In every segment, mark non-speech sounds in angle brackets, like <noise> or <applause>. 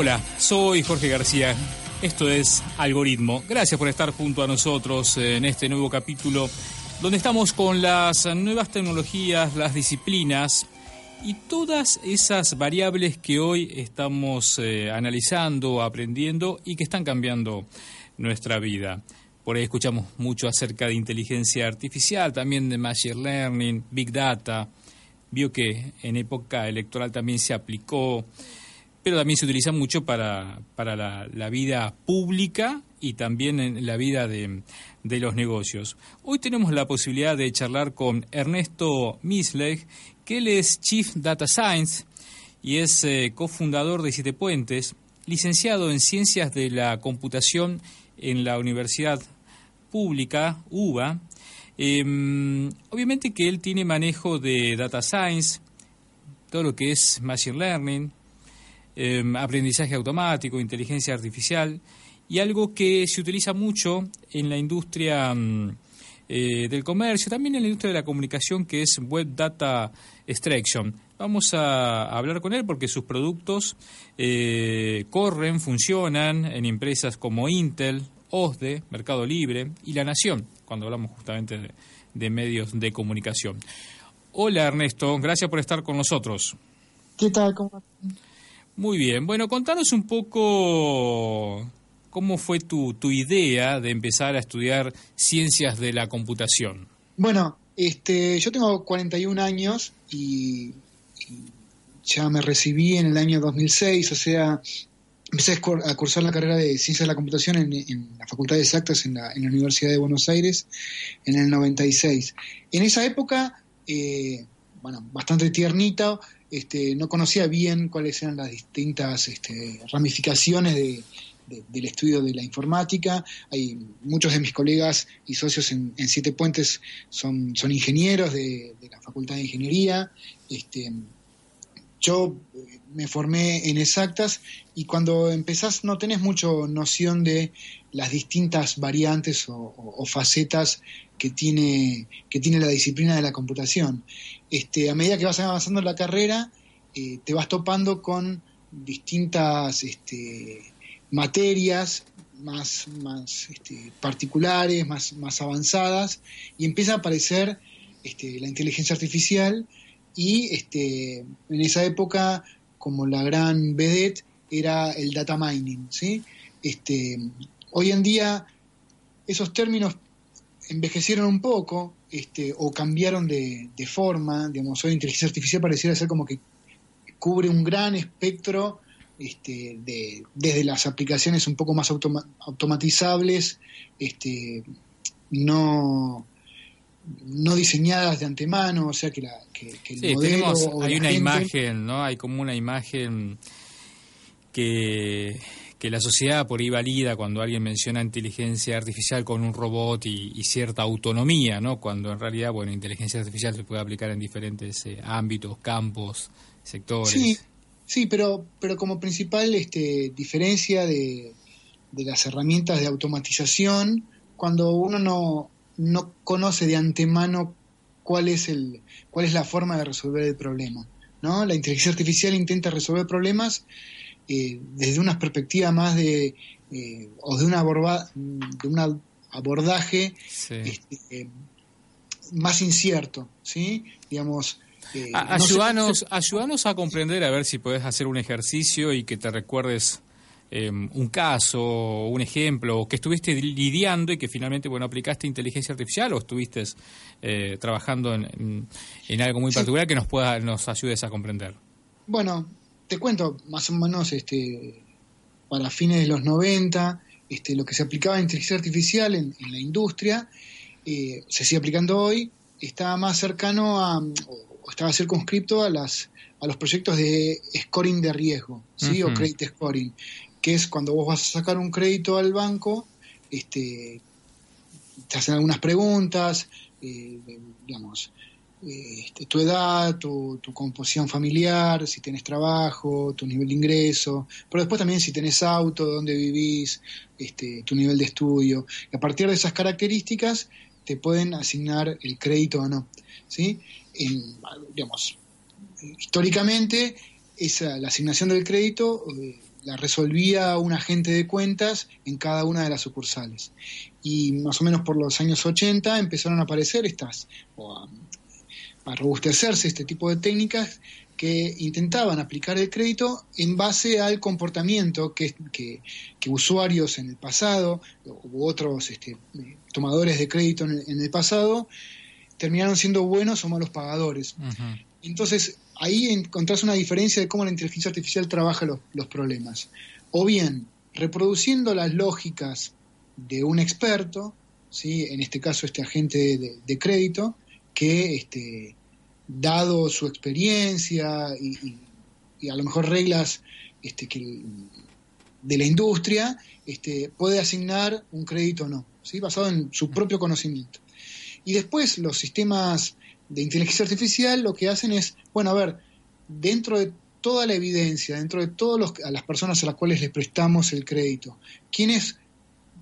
Hola, soy Jorge García. Esto es Algoritmo. Gracias por estar junto a nosotros en este nuevo capítulo donde estamos con las nuevas tecnologías, las disciplinas y todas esas variables que hoy estamos eh, analizando, aprendiendo y que están cambiando nuestra vida. Por ahí escuchamos mucho acerca de inteligencia artificial, también de machine learning, big data. Vio que en época electoral también se aplicó pero también se utiliza mucho para, para la, vida pública y también en la vida de, los negocios. Hoy tenemos la posibilidad de charlar con Ernesto Misleg, que él es Chief Data Science y es eh, cofundador de Siete Puentes, licenciado en Ciencias de la Computación en la Universidad Pública, UBA. Em, obviamente que él tiene manejo de Data Science, todo lo que es Machine Learning, Em, aprendizaje automático, inteligencia artificial y algo que se utiliza mucho en la industria mm, eh, del comercio, también en la industria de la comunicación, que es Web Data Extraction. Vamos a hablar con él porque sus productos eh, corren, funcionan en empresas como Intel, OSDE, Mercado Libre y La Nación, cuando hablamos justamente de, medios de comunicación. Hola Ernesto, gracias por estar con nosotros. ¿Qué tal? ¿Cómo muy bien, bueno, contanos un poco cómo fue tu, tu idea de empezar a estudiar ciencias de la computación. Bueno, este, yo tengo 41 años y, ya me recibí en el año 2006, o sea, empecé a cursar la carrera de Ciencias de la Computación en, la Facultad de Exactas en la, en la, Universidad de Buenos Aires en el 96. En esa época, eh, bueno, bastante tiernita, este, no conocía bien cuáles eran las distintas este, ramificaciones del estudio de la informática. Hay muchos de mis colegas y socios en, Siete Puentes son, ingenieros de, la Facultad de Ingeniería. Este, yo eh, me formé en exactas y cuando empezás no tenés mucho noción de las distintas variantes o, facetas que tiene, que tiene la disciplina de la computación. Este, a medida que vas avanzando en la carrera, eh, te vas topando con distintas este, materias más, más este, particulares, más, más avanzadas, y empieza a aparecer este, la inteligencia artificial y este, en esa época, como la gran vedette, era el data mining. ¿sí? Este, hoy en día esos términos envejecieron un poco este, o cambiaron de, forma. Digamos, hoy inteligencia artificial pareciera ser como que cubre un gran espectro este, de, desde las aplicaciones un poco más automatizables, este, no no diseñadas de antemano, o sea que, la, que, el modelo hay una imagen, ¿no? Hay como una imagen que, que la sociedad por ahí valida cuando alguien menciona inteligencia artificial con un robot y, cierta autonomía, ¿no? Cuando en realidad, bueno, inteligencia artificial se puede aplicar en diferentes eh, ámbitos, campos, sectores. Sí, sí, pero, pero como principal este, diferencia de, de las herramientas de automatización, cuando uno no, no conoce de antemano cuál es, el, cuál es la forma de resolver el problema. ¿no? La inteligencia artificial intenta resolver problemas eh, desde una perspectiva más de, eh, o de, una de un abordaje este, más incierto, ¿sí? Digamos, eh, ayúdanos, ayúdanos a comprender, a ver si puedes hacer un ejercicio y que te recuerdes Em, un caso, un ejemplo, que estuviste lidiando y que finalmente bueno aplicaste inteligencia artificial o estuviste eh, trabajando en, algo muy particular que nos pueda nos ayudes a comprender. Bueno, te cuento más o menos este para fines de los 90, este, lo que se aplicaba en inteligencia artificial en, la industria, eh, se sigue aplicando hoy, estaba más cercano a, o estaba circunscripto a las a los proyectos de scoring de riesgo, ¿sí? o credit scoring, es cuando vos vas a sacar un crédito al banco, este, te hacen algunas preguntas, eh, digamos, eh, este, tu edad, tu, composición familiar, si tienes trabajo, tu nivel de ingreso, pero después también si tenés auto, dónde vivís, este, tu nivel de estudio. Y a partir de esas características te pueden asignar el crédito o no. ¿sí? digamos, históricamente esa, la asignación del crédito eh, la resolvía un agente de cuentas en cada una de las sucursales. Y más o menos por los años 80 empezaron a aparecer estas, o a, robustecerse este tipo de técnicas que intentaban aplicar el crédito en base al comportamiento que, que, usuarios en el pasado u otros este, tomadores de crédito en el, pasado terminaron siendo buenos o malos pagadores. Entonces, ahí encontrás una diferencia de cómo la inteligencia artificial trabaja los, problemas. O bien, reproduciendo las lógicas de un experto, ¿sí? en este caso este agente de, crédito, que este, dado su experiencia y, a lo mejor reglas este, de la industria, este, puede asignar un crédito o no, ¿sí? basado en su propio conocimiento. Y después los sistemas de inteligencia artificial lo que hacen es, bueno, a ver, dentro de toda la evidencia, dentro de todas las personas a las cuales les prestamos el crédito, quiénes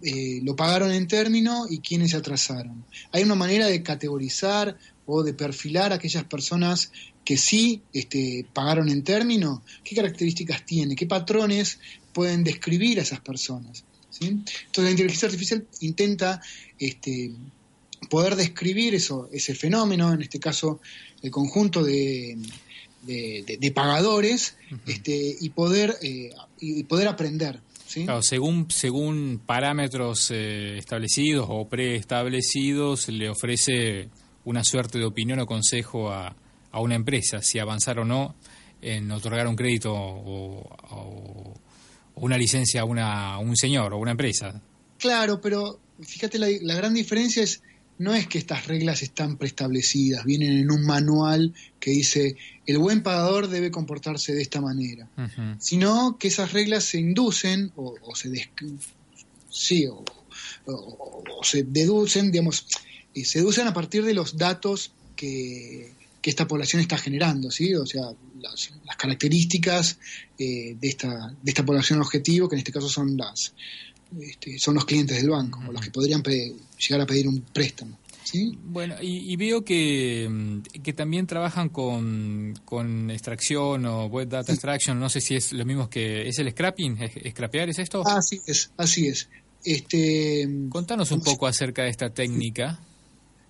eh, lo pagaron en término y quiénes se atrasaron. Hay una manera de categorizar o de perfilar a aquellas personas que sí este, pagaron en término, qué características tiene, qué patrones pueden describir a esas personas. Entonces la inteligencia artificial intenta este, poder describir eso, ese fenómeno, en este caso el conjunto de, de, pagadores, este, y poder eh, y poder aprender. Claro, según, según parámetros eh, establecidos o preestablecidos, le ofrece una suerte de opinión o consejo a, a una empresa, si avanzar o no en otorgar un crédito o, una licencia a, una, a un señor o una empresa. Claro, pero fíjate, la, la gran diferencia es no es que estas reglas están preestablecidas, vienen en un manual que dice el buen pagador debe comportarse de esta manera, sino que esas reglas se inducen o, se sí, o, se deducen, digamos, eh, se deducen a partir de los datos que, esta población está generando, ¿sí? O sea, las, características eh, de, esta, de esta población objetivo, que en este caso son las, este, son los clientes del banco, o los que podrían llegar a pedir un préstamo. ¿sí? Bueno, y, veo que, mm, que, también trabajan con, con, extracción o web data extraction, no sé si es lo mismo que... ¿Es el scrapping? ¿Es, ¿Scrapear es esto? Así es, así es. Este, Contanos un poco acerca de esta técnica.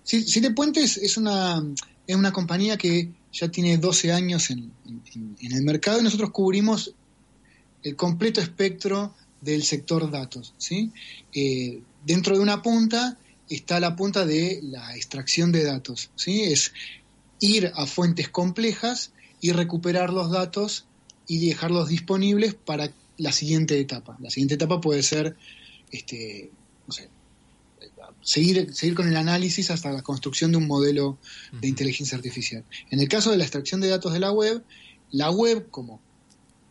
Sí, Siete Puentes es una, es una compañía que ya tiene 12 años en, en el mercado y nosotros cubrimos el completo espectro del sector datos. ¿sí? Eh, dentro de una punta está la punta de la extracción de datos. ¿sí? Es ir a fuentes complejas y recuperar los datos y dejarlos disponibles para la siguiente etapa. La siguiente etapa puede ser este, seguir, seguir con el análisis hasta la construcción de un modelo de inteligencia artificial. En el caso de la extracción de datos de la web, la web como,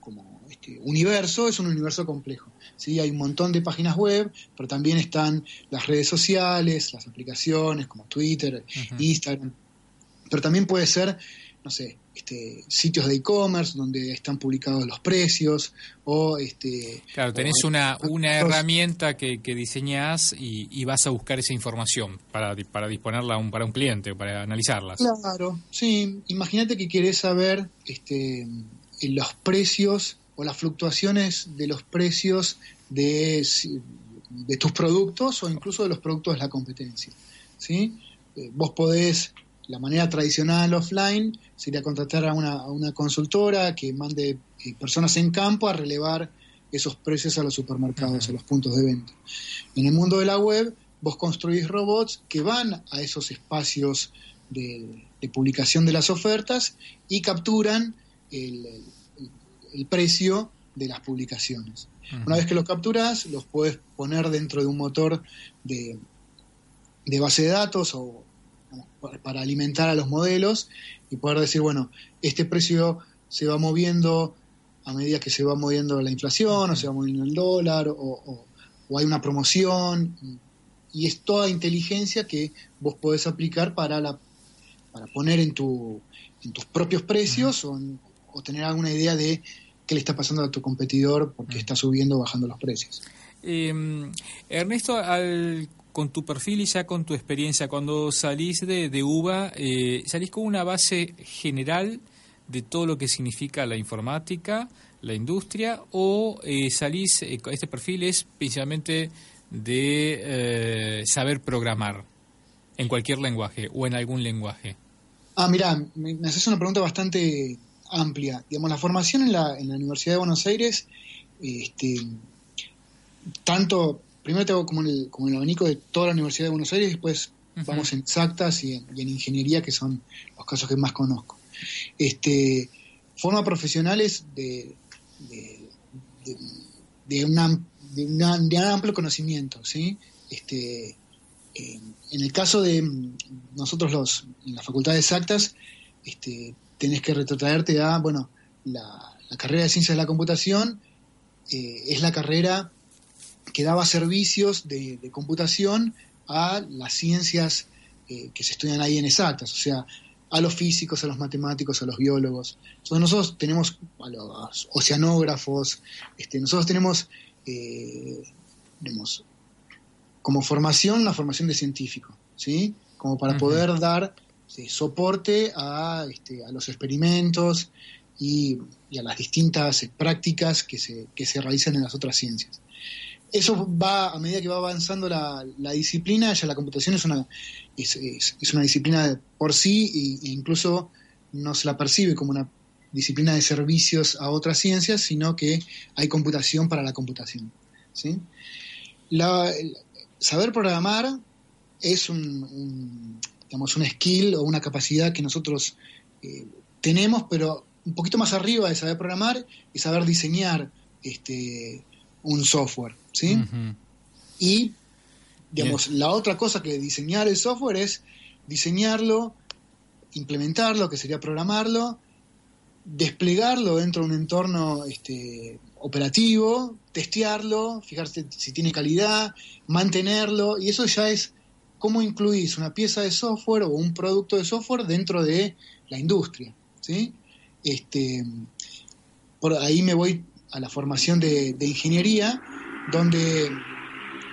como este universo es un universo complejo. ¿sí? Hay un montón de páginas web, pero también están las redes sociales, las aplicaciones como Twitter, Instagram, pero también puede ser, no sé, este, sitios de e-commerce donde están publicados los precios o este claro tenés una, una herramienta que, que diseñás y, vas a buscar esa información para, para disponerla un, para un cliente para analizarlas claro sí imagínate que querés saber este los precios o las fluctuaciones de los precios de, de tus productos o incluso de los productos de la competencia. ¿sí? Eh, vos podés, la manera tradicional offline sería contratar a una, a una consultora que mande eh, personas en campo a relevar esos precios a los supermercados, a los puntos de venta. En el mundo de la web, vos construís robots que van a esos espacios de, publicación de las ofertas y capturan el, el precio de las publicaciones. Una vez que los capturas, los puedes poner dentro de un motor de, de base de datos o para alimentar a los modelos y poder decir, bueno, este precio se va moviendo a medida que se va moviendo la inflación o se va moviendo el dólar o, hay una promoción y es toda inteligencia que vos podés aplicar para, la, para poner en, tu, en tus propios precios o, o tener alguna idea de qué le está pasando a tu competidor porque mm. está subiendo o bajando los precios. Em, Ernesto, al, con tu perfil y ya con tu experiencia, cuando salís de, de UBA, eh, ¿salís con una base general de todo lo que significa la informática, la industria, o eh, salís, eh, este perfil es principalmente de eh, saber programar en cualquier lenguaje o en algún lenguaje? Ah, mira, me, haces una pregunta bastante amplia. Digamos, la formación en la, en la Universidad de Buenos Aires, este, tanto, primero tengo como el, como el abanico de toda la Universidad de Buenos Aires, después vamos en exactas y en, ingeniería, que son los casos que más conozco. Este, forma profesionales de, de, de, una, de, amplio conocimiento, ¿sí? Este, eh, en el caso de nosotros los, en la Facultad de Exactas, este, tenés que retrotraerte a, bueno, la, carrera de Ciencias de la Computación eh, es la carrera que daba servicios de, de computación a las ciencias eh, que se estudian ahí en exactas, o sea, a los físicos, a los matemáticos, a los biólogos. Entonces nosotros tenemos a los oceanógrafos, este, nosotros tenemos, eh, como formación la formación de científico, ¿sí? Como para poder dar soporte a, este, a los experimentos y, a las distintas prácticas que se, que se realizan en las otras ciencias eso va, a medida que va avanzando la, disciplina, ya la computación es una, es, es, una disciplina por sí e incluso no se la percibe como una disciplina de servicios a otras ciencias, sino que hay computación para la computación. ¿sí? La, saber programar es un, digamos, un skill o una capacidad que nosotros eh, tenemos, pero un poquito más arriba de saber programar y saber diseñar este, un software. ¿sí? Y, digamos, la otra cosa que diseñar el software es diseñarlo, implementarlo, que sería programarlo, desplegarlo dentro de un entorno este, operativo, testearlo, fijarse si tiene calidad, mantenerlo, y eso ya es cómo incluís una pieza de software o un producto de software dentro de la industria. ¿sí? Este, por ahí me voy a la formación de ingeniería, donde,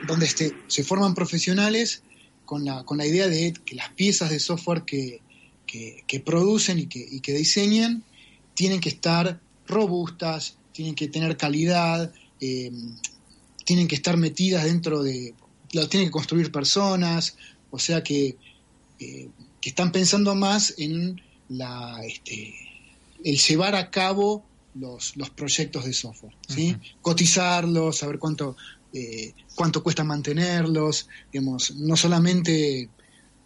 donde este, se forman profesionales con la, con la idea de que las piezas de software que, que, producen y que, y que diseñan tienen que estar robustas, tienen que tener calidad, eh, tienen que estar metidas dentro de, lo tienen que construir personas, o sea que, eh, que están pensando más en la, este, el llevar a cabo los, los proyectos de software, ¿sí? Cotizarlos, saber cuánto, eh, cuánto cuesta mantenerlos, digamos, no solamente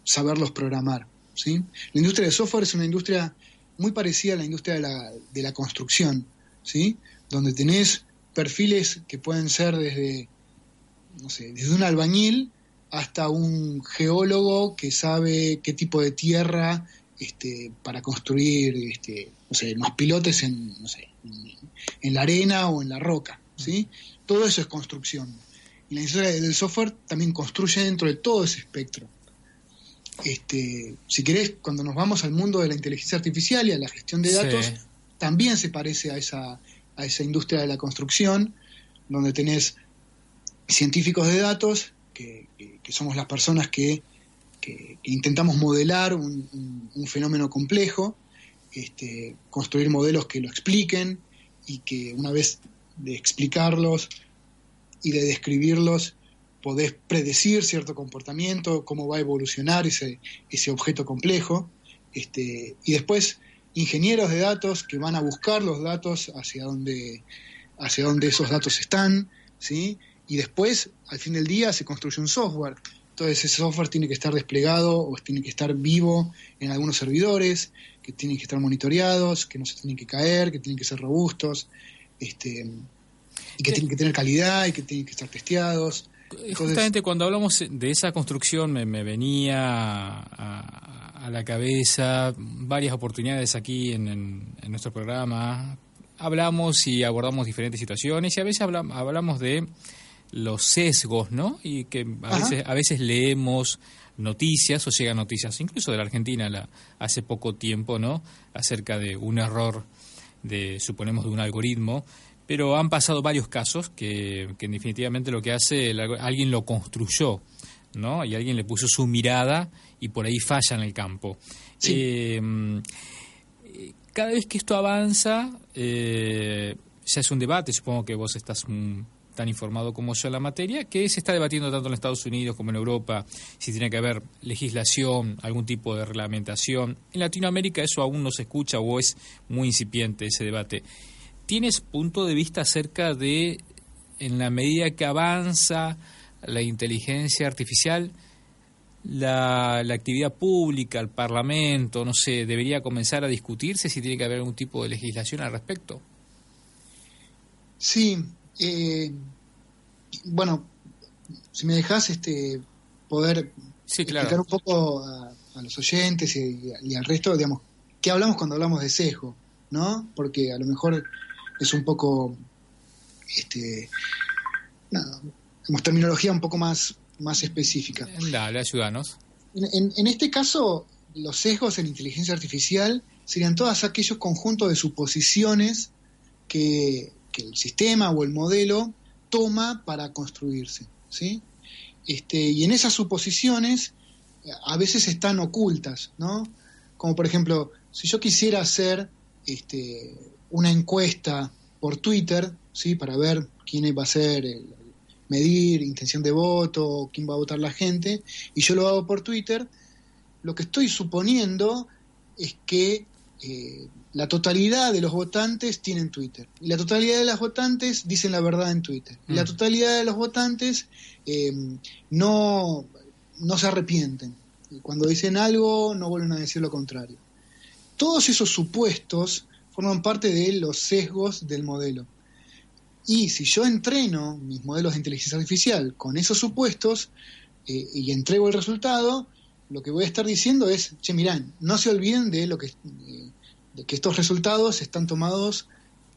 saberlos programar, ¿sí? La industria de software es una industria muy parecida a la industria de la, de la construcción, ¿sí? Donde tenés perfiles que pueden ser desde, no sé, desde un albañil hasta un geólogo que sabe qué tipo de tierra este, para construir este, no sé, los pilotes en, no sé, en la arena o en la roca. ¿sí? Todo eso es construcción. Y la industria del software también construye dentro de todo ese espectro. Este, si querés, cuando nos vamos al mundo de la inteligencia artificial y a la gestión de datos, también se parece a esa, a esa industria de la construcción, donde tenés científicos de datos, que, somos las personas que, intentamos modelar un, fenómeno complejo, este, construir modelos que lo expliquen y que una vez de explicarlos y de describirlos podés predecir cierto comportamiento, cómo va a evolucionar ese, ese objeto complejo, este, y después ingenieros de datos que van a buscar los datos hacia donde, hacia donde esos datos están, ¿sí? Y después, al fin del día, se construye un software. Entonces ese software tiene que estar desplegado o tiene que estar vivo en algunos servidores, que tienen que estar monitoreados, que no se tienen que caer, que tienen que ser robustos, este, y que tienen que tener calidad y que tienen que estar testeados. Justamente cuando hablamos de esa construcción me, venía a, la cabeza varias oportunidades aquí en, nuestro programa. Hablamos y abordamos diferentes situaciones y a veces hablamos, de los sesgos, ¿no? Y que a veces, a veces leemos noticias o llegan noticias incluso de la Argentina la, hace poco tiempo, ¿no? Acerca de un error de, suponemos, de un algoritmo, pero han pasado varios casos que, que definitivamente lo que hace, alguien lo construyó, ¿no? Y alguien le puso su mirada y por ahí falla en el campo. Eh, cada vez que esto avanza, eh, ya es un debate, supongo que vos estás mm, tan informado como yo en la materia, que se está debatiendo tanto en Estados Unidos como en Europa, si tiene que haber legislación, algún tipo de reglamentación. En Latinoamérica eso aún no se escucha o es muy incipiente ese debate. ¿Tienes punto de vista acerca de, en la medida que avanza la inteligencia artificial, la, la, actividad pública, el Parlamento, no sé, debería comenzar a discutirse si tiene que haber algún tipo de legislación al respecto? Sí, eh, bueno, si me dejas este, poder explicar un poco a, los oyentes y, al resto, digamos, ¿qué hablamos cuando hablamos de sesgo? ¿No? Porque a lo mejor es un poco, este, nada, terminología un poco más, más específica. Dale, ayúdanos. En, en este caso, los sesgos en inteligencia artificial serían todos aquellos conjuntos de suposiciones que el sistema o el modelo toma para construirse. ¿sí? Este, y en esas suposiciones a veces están ocultas, ¿no? Como por ejemplo, si yo quisiera hacer este, una encuesta por Twitter, ¿sí? Para ver quién va a ser, medir intención de voto, quién va a votar la gente, y yo lo hago por Twitter, lo que estoy suponiendo es que eh, la totalidad de los votantes tienen Twitter. Y la totalidad de los votantes dicen la verdad en Twitter. Y la mm. totalidad de los votantes eh, no, no se arrepienten. Y cuando dicen algo, no vuelven a decir lo contrario. Todos esos supuestos forman parte de los sesgos del modelo. Y si yo entreno mis modelos de inteligencia artificial con esos supuestos eh, y entrego el resultado, lo que voy a estar diciendo es, che, mirán, no se olviden de lo que, eh, que estos resultados están tomados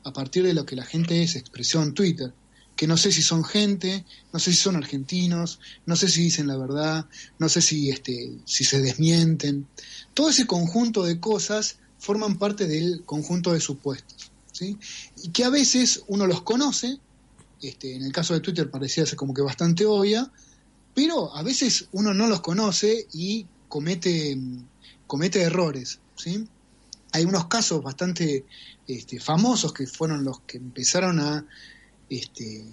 a partir de lo que la gente se expresó en Twitter, que no sé si son gente, no sé si son argentinos, no sé si dicen la verdad, no sé si, este, si se desmienten. Todo ese conjunto de cosas forman parte del conjunto de supuestos, ¿sí? Y que a veces uno los conoce, este, en el caso de Twitter parecía ser como que bastante obvia, pero a veces uno no los conoce y comete, comete errores, ¿sí? Hay unos casos bastante este, famosos que fueron los que empezaron a, este,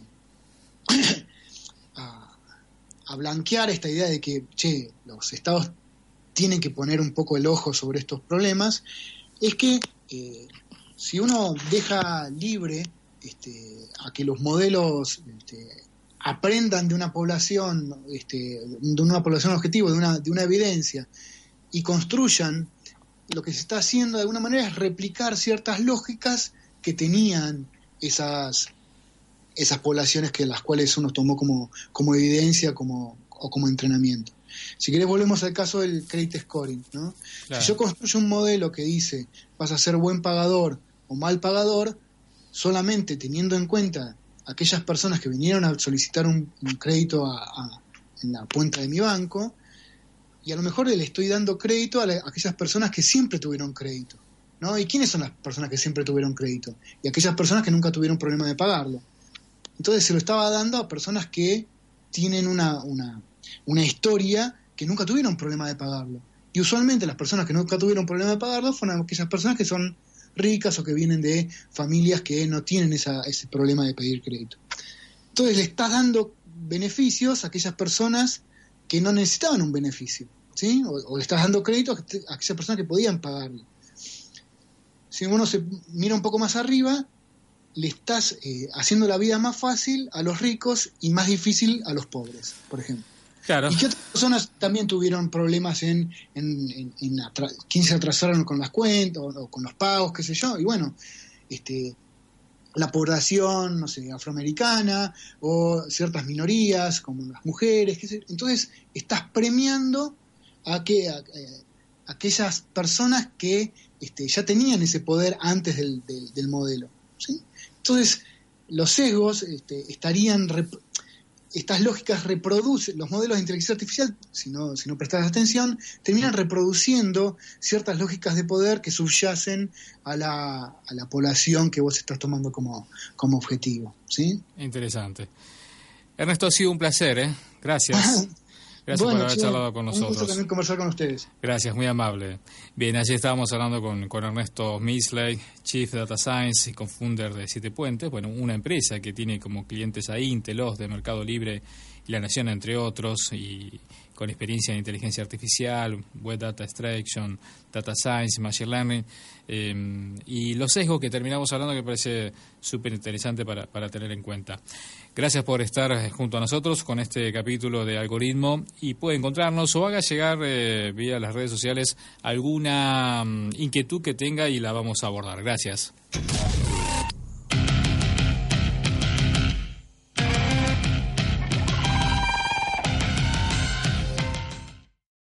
<clears throat> a, blanquear esta idea de que, los estados tienen que poner un poco el ojo sobre estos problemas, es que eh, si uno deja libre este, a que los modelos aprendan de una población, de una población objetivo, de una, de una evidencia, y construyan, lo que se está haciendo de alguna manera es replicar ciertas lógicas que tenían esas, esas poblaciones que las cuales uno tomó como, como evidencia como, o como entrenamiento. Si querés volvemos al caso del credit scoring. ¿no? Si yo construyo un modelo que dice vas a ser buen pagador o mal pagador, solamente teniendo en cuenta aquellas personas que vinieron a solicitar un, crédito en la cuenta de mi banco, y a lo mejor le estoy dando crédito a, aquellas personas que siempre tuvieron crédito. ¿no? ¿Y quiénes son las personas que siempre tuvieron crédito? Y aquellas personas que nunca tuvieron problema de pagarlo. Entonces se lo estaba dando a personas que tienen una, una, una historia que nunca tuvieron problema de pagarlo. Y usualmente las personas que nunca tuvieron problema de pagarlo fueron aquellas personas que son ricas o que vienen de familias que no tienen ese problema de pedir crédito. Entonces le estás dando beneficios a aquellas personas que no necesitaban un beneficio, ¿sí? O, le estás dando crédito a aquellas personas que podían pagarlo. Si uno se mira un poco más arriba, le estás eh, haciendo la vida más fácil a los ricos y más difícil a los pobres, por ejemplo. Y que otras personas también tuvieron problemas en, en, quién se atrasaron con las cuentas o, con los pagos, qué sé yo. Y bueno, este, la población, no sé, afroamericana o ciertas minorías como las mujeres. Entonces estás premiando a que aquellas personas que este, ya tenían ese poder antes del, del, modelo. ¿sí? Entonces los sesgos este, estarían estas lógicas reproducen, los modelos de inteligencia artificial, si no, si no prestas atención, terminan reproduciendo ciertas lógicas de poder que subyacen a la, a la población que vos estás tomando como, como objetivo. ¿sí? Interesante. Ernesto, ha sido un placer, ¿eh? Gracias. <laughs> Gracias por haber charlado con nosotros. Un gusto también conversar con ustedes. Gracias, muy amable. Bien, allí estábamos hablando con, con Ernesto Misley, Chief Data Science y co-founder de Siete Puentes, bueno, una empresa que tiene como clientes a Intel, de Mercado Libre y La Nación, entre otros, y con experiencia en inteligencia artificial, web data extraction, data science, machine learning, em, y los sesgos que terminamos hablando que me parece súper interesante para, para tener en cuenta. Gracias por estar junto a nosotros con este capítulo de algoritmo y puede encontrarnos o haga llegar eh, vía las redes sociales alguna mm, inquietud que tenga y la vamos a abordar. Gracias.